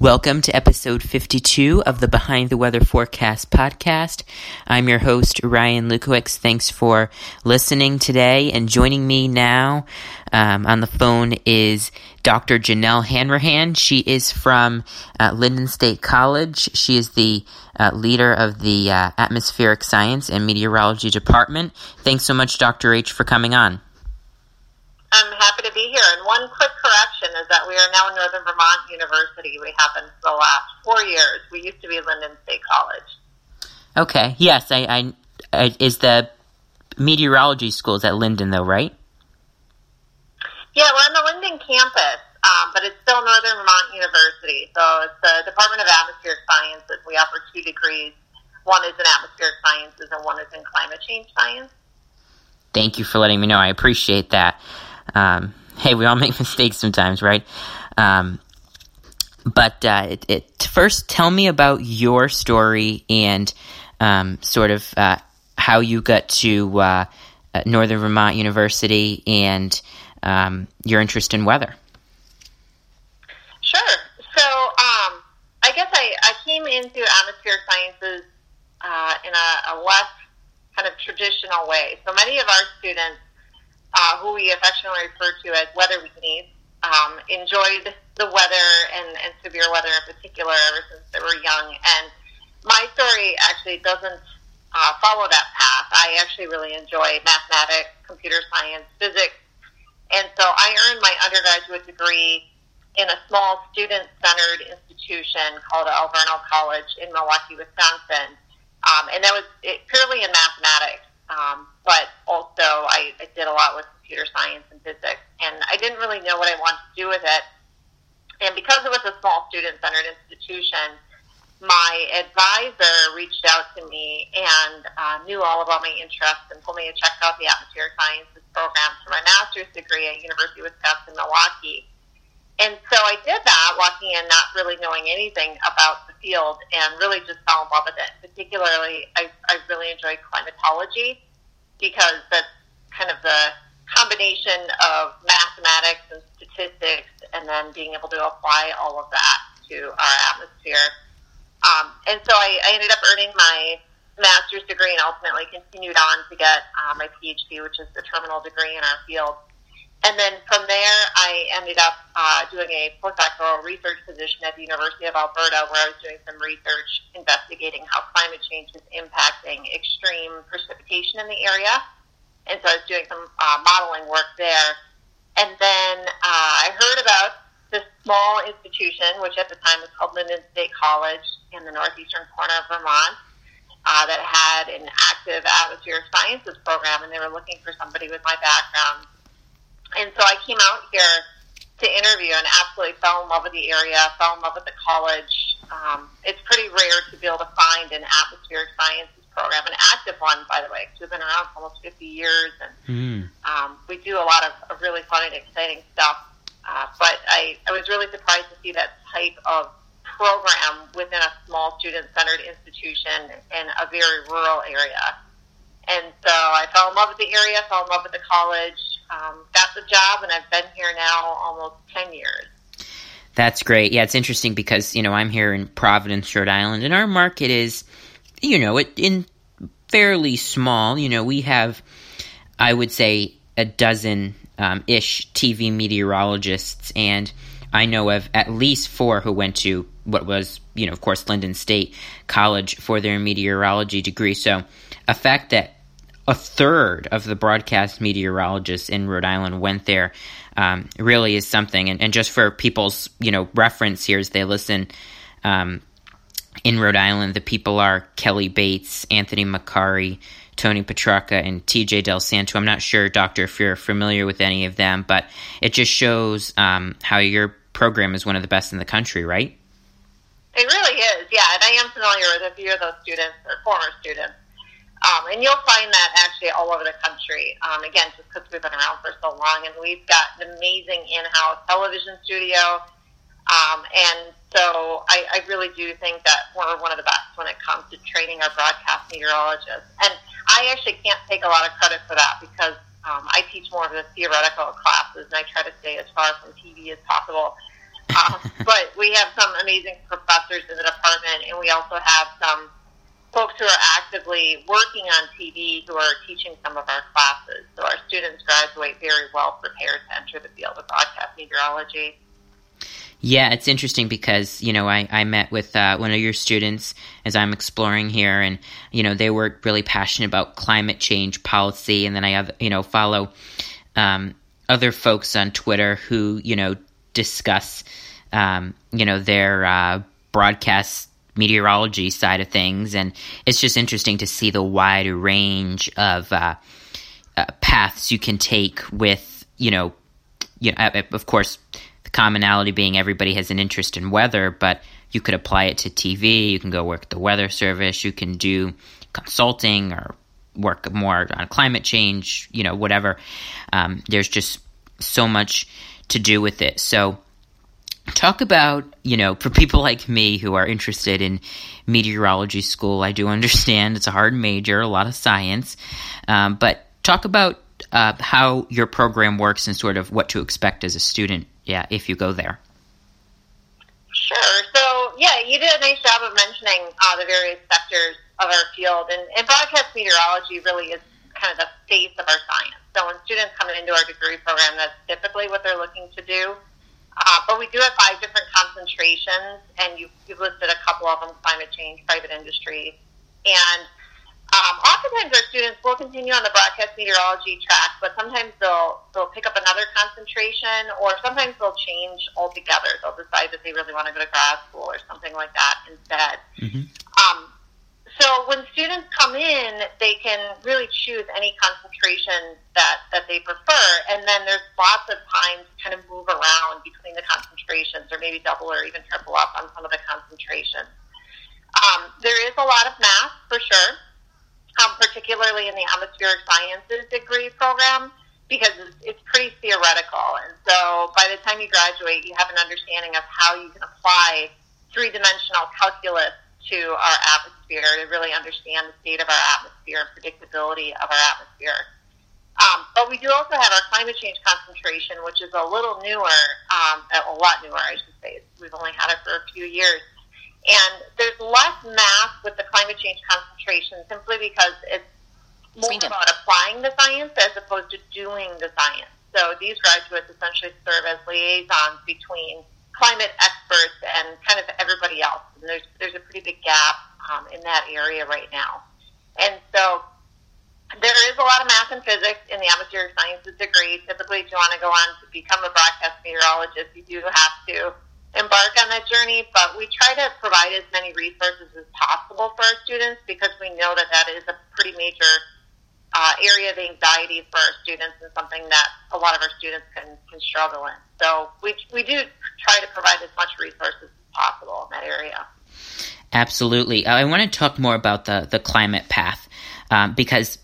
Welcome to episode 52 of the Behind the Weather Forecast podcast. I'm your host, Ryan Lukowicz. Thanks for listening today and joining me now um, on the phone is Dr. Janel Hanrahan. She is from uh, Lyndon State College. She is the uh, leader of the uh, Atmospheric Science and Meteorology Department. Thanks so much, Dr. H, for coming on. I'm happy to be here. And one quick correction is that we are now Northern Vermont University. We have been for the last four years. We used to be Lyndon State College. Okay. Yes, I, I, I is the meteorology schools at Lyndon though, right? Yeah, we're on the Lyndon campus, um, but it's still Northern Vermont University. So it's the Department of Atmospheric Sciences. We offer two degrees. One is in atmospheric sciences, and one is in climate change science. Thank you for letting me know. I appreciate that. Um, hey, we all make mistakes sometimes, right? Um, but uh, it, it, first, tell me about your story and um, sort of uh, how you got to uh, Northern Vermont University and um, your interest in weather. Sure. So um, I guess I, I came into atmospheric sciences uh, in a, a less kind of traditional way. So many of our students uh, who we affectionately refer to as weather weenies, um, enjoyed the weather and, and severe weather in particular ever since they were young. And my story actually doesn't uh, follow that path. I actually really enjoy mathematics, computer science, physics. And so I earned my undergraduate degree in a small student-centered institution called Alverno College in Milwaukee, Wisconsin. Um, and that was it, purely in mathematics. Um, but also I, I did a lot with computer science and physics, and I didn't really know what I wanted to do with it. And because it was a small student-centered institution, my advisor reached out to me and uh, knew all about my interests and told me to check out the atmospheric sciences program for my master's degree at University of Wisconsin Milwaukee. And so I did that, walking in not really knowing anything about field, and really just fell in love with it. Particularly, I, I really enjoyed climatology because that's kind of the combination of mathematics and statistics, and then being able to apply all of that to our atmosphere. Um, and so I, I ended up earning my master's degree and ultimately continued on to get uh, my PhD, which is the terminal degree in our field. And then from there, I ended up uh, doing a postdoctoral research position at the University of Alberta, where I was doing some research investigating how climate change is impacting extreme precipitation in the area. And so I was doing some uh, modeling work there. And then uh, I heard about this small institution, which at the time was called Lyndon State College in the northeastern corner of Vermont, uh, that had an active atmospheric sciences program, and they were looking for somebody with my background I came out here to interview and absolutely fell in love with the area, fell in love with the college. Um, it's pretty rare to be able to find an atmospheric sciences program, an active one, by the way, because we've been around for almost 50 years, and mm. um, we do a lot of, really fun and exciting stuff. Uh, but I, I was really surprised to see that type of program within a small student-centered institution in a very rural area. And so I fell in love with the area, fell in love with the college, um, got the job, and I've been here now almost 10 years. That's great. Yeah, it's interesting because, you know, I'm here in Providence, Rhode Island, and our market is, you know, it, in fairly small. You know, we have, I would say, a dozen um, ish TV meteorologists, and I know of at least four who went to what was, you know, of course, Lyndon State College for their meteorology degree. So, a fact that a third of the broadcast meteorologists in Rhode Island went there um, really is something. And, and, just for people's you know reference here as they listen, um, in Rhode Island, the people are Kelly Bates, Anthony Macari, Tony Petrarca, and TJ Del Santo. I'm not sure, Doctor, if you're familiar with any of them, but it just shows um, how your program is one of the best in the country, right? It really is, yeah. And I am familiar with a few of those students or former students. Um, and you'll find that actually all over the country. Um, again, just because we've been around for so long, and we've got an amazing in-house television studio. Um, and so I, I really do think that we're one of the best when it comes to training our broadcast meteorologists. And I actually can't take a lot of credit for that because um, I teach more of the theoretical classes, and I try to stay as far from TV as possible. uh, but we have some amazing professors in the department, and we also have some who are actively working on TV who are teaching some of our classes. So our students graduate very well prepared to enter the field of broadcast meteorology. Yeah, it's interesting because you know I, I met with uh, one of your students as I'm exploring here, and you know they were really passionate about climate change policy, and then I have you know follow um, other folks on Twitter who you know discuss um, you know their uh, broadcast meteorology side of things, and it's just interesting to see the wide range of uh, uh paths you can take with you know you know of course the commonality being everybody has an interest in weather, but you could apply it to TV. You can go work at the weather service. You can do consulting or work more on climate change, you know, whatever. Um, there's just so much to do with it. So, talk about, you know, for people like me who are interested in meteorology school, I do understand it's a hard major, a lot of science, um, but talk about uh, how your program works and sort of what to expect as a student yeah, if you go there. Sure. So, yeah, you did a nice job of mentioning uh, the various sectors of our field, and, and broadcast meteorology really is kind of the face of our science. So, when students come into our degree program, that's typically what they're looking to do. Uh, but we do have five different concentrations, and you, you've listed a couple of them climate change, private industry, and um, oftentimes our students will continue on the broadcast meteorology track, but sometimes they'll they'll pick up another concentration, or sometimes they'll change altogether. They'll decide that they really want to go to grad school or something like that instead. Mm-hmm. Um, so when students come in, they can really choose any concentration that, that they prefer, and then there's lots of time to kind of move around between the concentrations, or maybe double or even triple up on some of the concentrations. Um, there is a lot of math for sure um, particularly in the atmospheric sciences degree program, because it's, it's pretty theoretical. And so by the time you graduate, you have an understanding of how you can apply three dimensional calculus to our atmosphere to really understand the state of our atmosphere and predictability of our atmosphere. Um, but we do also have our climate change concentration, which is a little newer, um, a lot newer, I should say. We've only had it for a few years. And there's less math with the climate change concentration simply because it's more about applying the science as opposed to doing the science. So these graduates essentially serve as liaisons between climate experts and kind of everybody else. And there's there's a pretty big gap um, in that area right now. And so there is a lot of math and physics in the atmospheric sciences degree. Typically, if you want to go on to become a broadcast meteorologist, you do have to embark on that journey, but we try to provide as many resources as possible for our students because we know that that is a pretty major uh, area of anxiety for our students and something that a lot of our students can, can struggle in. So we, we do try to provide as much resources as possible in that area. Absolutely. I want to talk more about the, the climate path um, because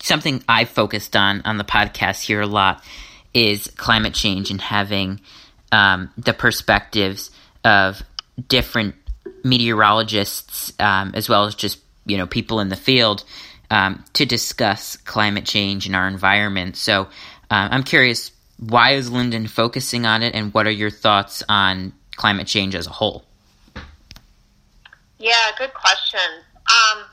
something I focused on on the podcast here a lot is climate change and having – um, the perspectives of different meteorologists um, as well as just you know people in the field um, to discuss climate change in our environment. So uh, I'm curious, why is Lyndon focusing on it, and what are your thoughts on climate change as a whole? Yeah, good question. Um,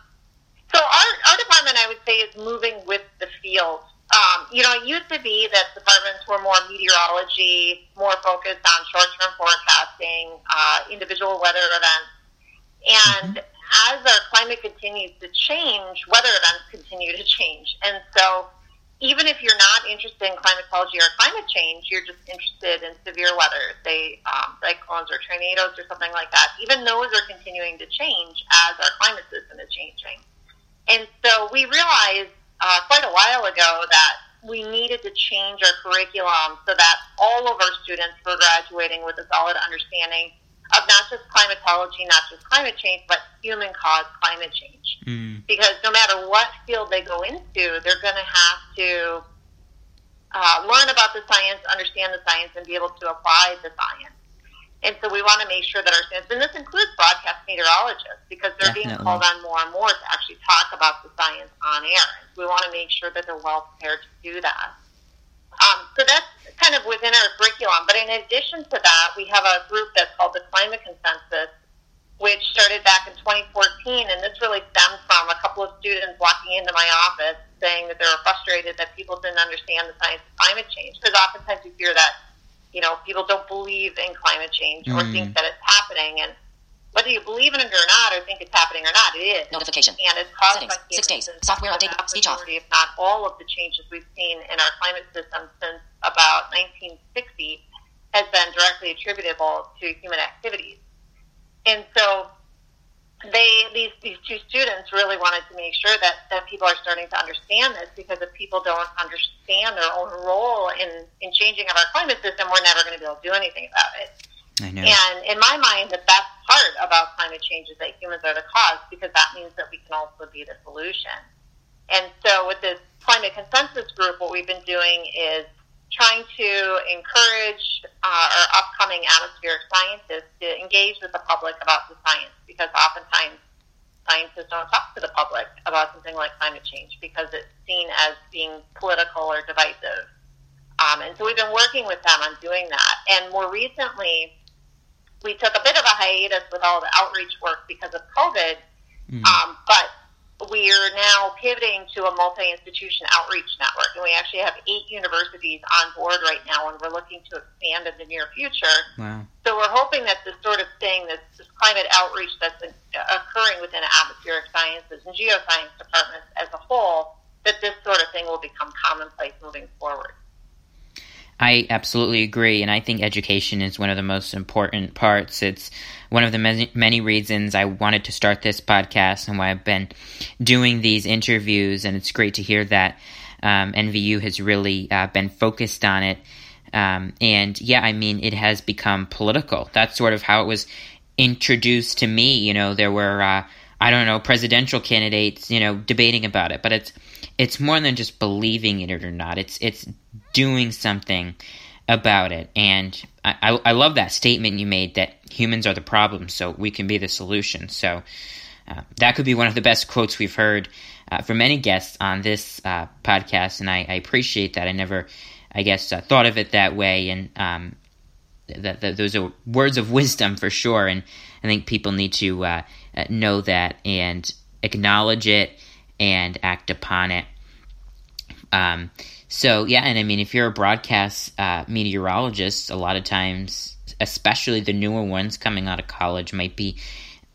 so our, our department, I would say, is moving with the field um, you know, it used to be that departments were more meteorology, more focused on short-term forecasting, uh, individual weather events. And mm-hmm. as our climate continues to change, weather events continue to change. And so even if you're not interested in climatology or climate change, you're just interested in severe weather, say um, cyclones or tornadoes or something like that, even those are continuing to change as our climate system is changing. And so we realized uh, quite a while ago that we needed to change our curriculum so that all of our students were graduating with a solid understanding of not just climatology, not just climate change, but human caused climate change. Mm. Because no matter what field they go into, they're going to have to uh, learn about the science, understand the science, and be able to apply the science. And so we want to make sure that our students, and this includes broadcast meteorologists, because they're Definitely. being called on more and more to actually talk about the science on air. we want to make sure that they're well prepared to do that. Um, so that's kind kind of within our curriculum. But in addition to that, we have a group that's called the Climate Consensus, which started back in 2014, and this really stemmed from a couple of students walking into my office saying that they were frustrated that people didn't understand the science of climate change. Because oftentimes you hear that, you know, people don't believe in climate change or mm. think that it's happening, and whether you believe in it or not, or think it's happening or not, it is. Notification. And it's caused Settings. by Six days. Software update. Speech off. If not all of the changes we've seen in our climate system since about 1960 has been directly attributable to human activities. And so they these these two students really wanted to make sure that, that people are starting to understand this because if people don't understand their own role in, in changing of our climate system, we're never going to be able to do anything about it. I know. And in my mind, the best part about climate change is that humans are the cause because that means that we can also be the solution. And so with this climate consensus group, what we've been doing is trying to encourage uh, our upcoming atmospheric scientists to engage with the public about the science because oftentimes scientists don't talk to the public about something like climate change because it's seen as being political or divisive. Um, and so we've been working with them on doing that. And more recently, we took a bit of a hiatus with all the outreach work because of COVID. Mm-hmm. Um, but we're now pivoting to a multi-institution outreach network, and we actually have eight universities on board right now, and we're looking to expand in the near future. Wow. So we're hoping that this sort of thing, this, this climate outreach that's occurring within atmospheric sciences and geoscience departments as a whole, that this sort of thing will become commonplace moving forward. I absolutely agree, and I think education is one of the most important parts. It's one of the many, many reasons I wanted to start this podcast and why I've been doing these interviews, and it's great to hear that um, NVU has really uh, been focused on it. Um, and yeah, I mean, it has become political. That's sort of how it was introduced to me. You know, there were, uh, I don't know, presidential candidates, you know, debating about it, but it's it's more than just believing in it or not. It's it's doing something about it. And I, I, I love that statement you made that humans are the problem, so we can be the solution. So uh, that could be one of the best quotes we've heard uh, from any guests on this uh, podcast, and I, I, appreciate that. I never, I guess, uh, thought of it that way, and um, that, that those are words of wisdom for sure. And I think people need to uh, uh, know that and acknowledge it and act upon it. Um, so yeah, and I mean, if you're a broadcast uh, meteorologist, a lot of times, especially the newer ones coming out of college, might be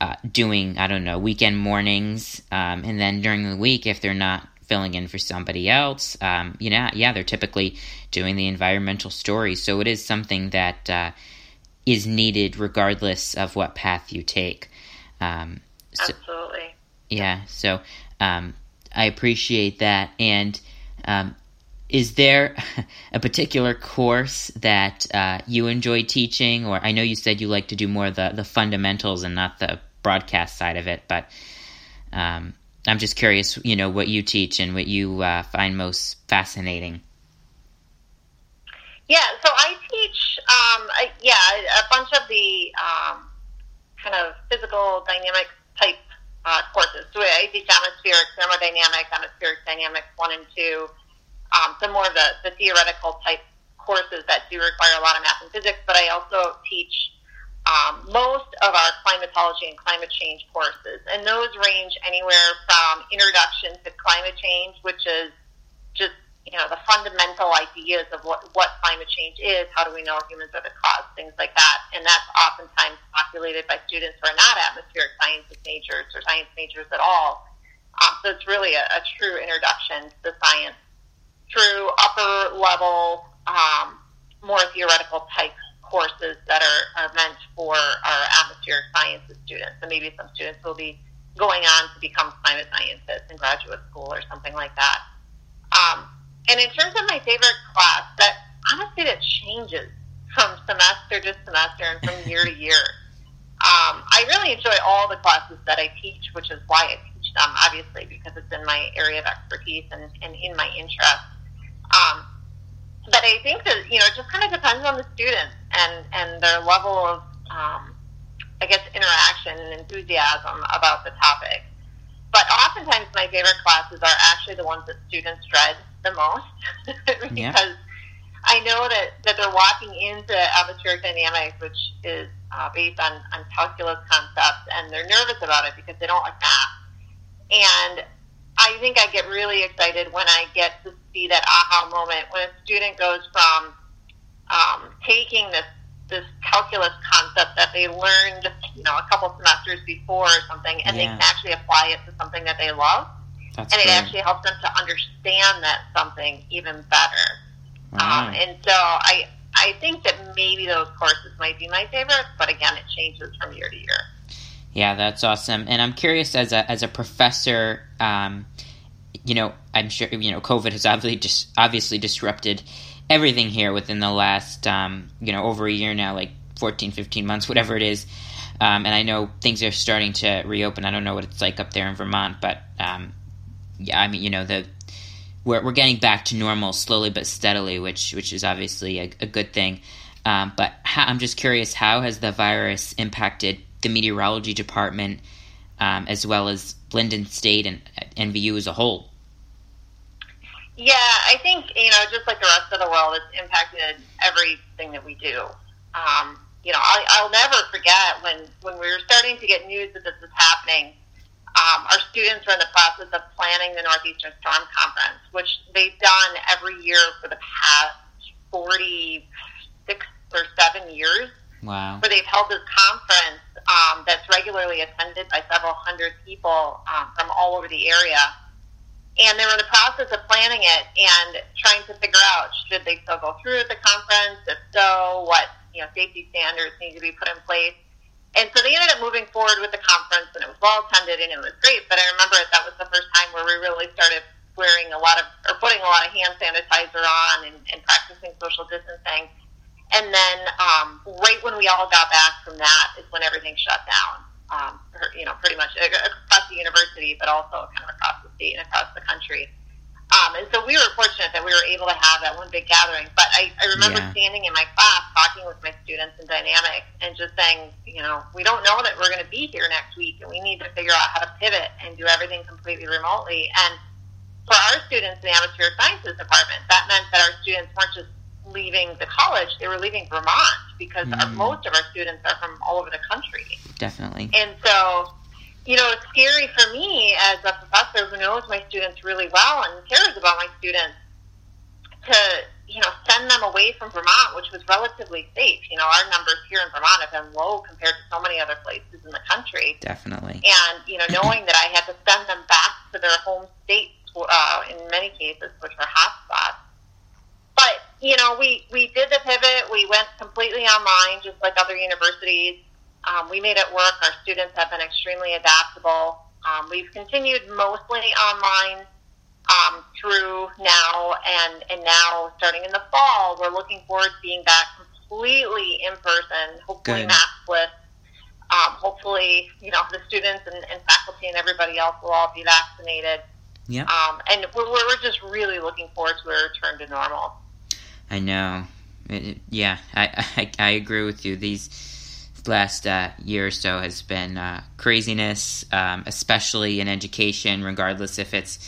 uh, doing I don't know weekend mornings, um, and then during the week, if they're not filling in for somebody else, um, you know, yeah, they're typically doing the environmental story. So it is something that uh, is needed regardless of what path you take. Um, so, Absolutely. Yeah. So um, I appreciate that. And um, is there a particular course that uh, you enjoy teaching? Or I know you said you like to do more the, the fundamentals and not the broadcast side of it, but um, I'm just curious, you know, what you teach and what you uh, find most fascinating. Yeah, so I teach, um, I, yeah, a bunch of the um, kind of physical dynamic type uh, courses. So I teach atmospheric thermodynamics, atmospheric dynamics one and two. Um, some more of the, the theoretical type courses that do require a lot of math and physics, but I also teach um, most of our climatology and climate change courses, and those range anywhere from introduction to climate change, which is just fundamental ideas of what, what climate change is, how do we know humans are the cause, things like that. And that's oftentimes populated by students who are not atmospheric sciences majors or science majors at all. Um, so it's really a, a true introduction to the science through upper level, um, more theoretical type courses that are, are meant for our atmospheric sciences students. And maybe some students will be going on to become climate scientists in graduate school or something like that. Um, and in terms of my favorite class, that honestly that changes from semester to semester and from year to year. Um, I really enjoy all the classes that I teach, which is why I teach them, obviously, because it's in my area of expertise and, and in my interest. Um, but I think that, you know, it just kind of depends on the students and, and their level of, um, I guess, interaction and enthusiasm about the topic. But oftentimes my favorite classes are actually the ones that students dread the most because yeah. I know that, that they're walking into atmospheric dynamics, which is uh, based on, on calculus concepts, and they're nervous about it because they don't like math. And I think I get really excited when I get to see that aha moment when a student goes from um, taking this this calculus concept that they learned, you know, a couple semesters before or something, and yeah. they can actually apply it to something that they love. That's and it actually helps them to understand that something even better. Wow. Um, and so I I think that maybe those courses might be my favorite, but again, it changes from year to year. Yeah, that's awesome. And I'm curious, as a as a professor, um, you know, I'm sure you know COVID has obviously just obviously disrupted everything here within the last um, you know over a year now, like 14, 15 months, whatever it is. Um, and I know things are starting to reopen. I don't know what it's like up there in Vermont, but um, yeah, I mean, you know, the we're we're getting back to normal slowly but steadily, which which is obviously a, a good thing. Um, but how, I'm just curious, how has the virus impacted the meteorology department, um, as well as Lyndon State and NVU as a whole? Yeah, I think you know, just like the rest of the world, it's impacted everything that we do. Um, you know, I, I'll never forget when when we were starting to get news that this was happening um, our students are in the process of planning the Northeastern Storm Conference, which they've done every year for the past 46 or 7 years. Wow. Where they've held this conference um, that's regularly attended by several hundred people um, from all over the area. And they were in the process of planning it and trying to figure out should they still go through with the conference? If so, what you know safety standards need to be put in place? And so they ended up moving forward with the conference, and it was well attended, and it was great. But I remember that was the first time where we really started wearing a lot of, or putting a lot of hand sanitizer on and, and practicing social distancing. And then um, right when we all got back from that is when everything shut down. Um, you know, pretty much across the university, but also kind of across the state and across the country. Um, and so we were fortunate that we were able to have that one big gathering. But I, I remember yeah. standing in my class talking with my students in dynamics and just saying, you know, we don't know that we're going to be here next week and we need to figure out how to pivot and do everything completely remotely. And for our students in the atmospheric sciences department, that meant that our students weren't just leaving the college, they were leaving Vermont because mm. our, most of our students are from all over the country. Definitely. And so you know, it's scary for me as a professor who knows my students really well and cares about my students to, you know, send them away from Vermont, which was relatively safe. You know, our numbers here in Vermont have been low compared to so many other places in the country. Definitely. And, you know, knowing that I had to send them back to their home states uh, in many cases, which were hotspots. But, you know, we, we did the pivot. We went completely online, just like other universities um, we made it work. Our students have been extremely adaptable. Um, we've continued mostly online um, through now, and, and now starting in the fall, we're looking forward to being back completely in person, hopefully maskless. Um, hopefully, you know, the students and, and faculty and everybody else will all be vaccinated. Yeah. Um, and we're, we're just really looking forward to a return to normal. I know. It, yeah, I, I, I agree with you. These last uh, year or so has been uh, craziness, um, especially in education, regardless if it's,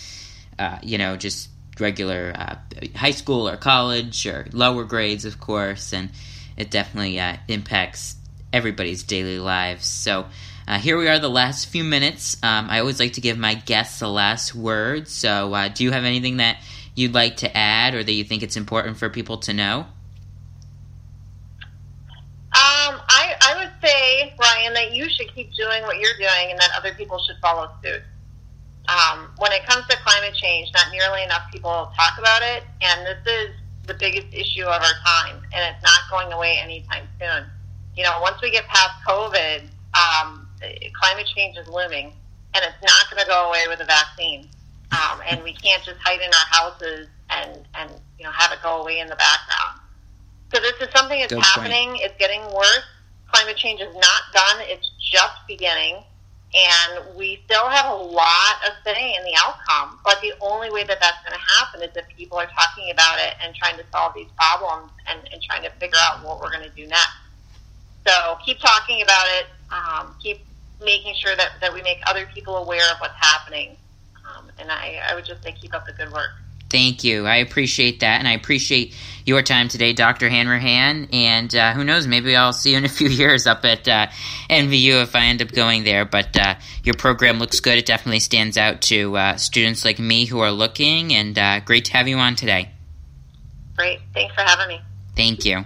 uh, you know, just regular uh, high school or college or lower grades, of course, and it definitely uh, impacts everybody's daily lives. So, uh, here we are, the last few minutes. Um, I always like to give my guests the last word. So, do you have anything that you'd like to add or that you think it's important for people to know? Um, I, I would say, Ryan, that you should keep doing what you're doing and that other people should follow suit. Um, when it comes to climate change, not nearly enough people talk about it, and this is the biggest issue of our time, and it's not going away anytime soon. You know, once we get past COVID, um, climate change is looming, and it's not going to go away with a vaccine. Um, and we can't just hide in our houses and, and you know have it go away in the background. So this is something that's Good happening. Point. It's getting worse. Climate change is not done. It's just beginning. And we still have a lot of say in the outcome. But the only way that that's going to happen is if people are talking about it and trying to solve these problems and, and trying to figure out what we're going to do next. So keep talking about it. Um, keep making sure that, that we make other people aware of what's happening. Um, and I, I would just say keep up the good work. Thank you. I appreciate that, and I appreciate your time today, Dr. Hanrahan. And uh, who knows, maybe I'll see you in a few years up at uh, NVU if I end up going there. But uh, your program looks good. It definitely stands out to uh, students like me who are looking, and uh, great to have you on today. Great. Thanks for having me. Thank you.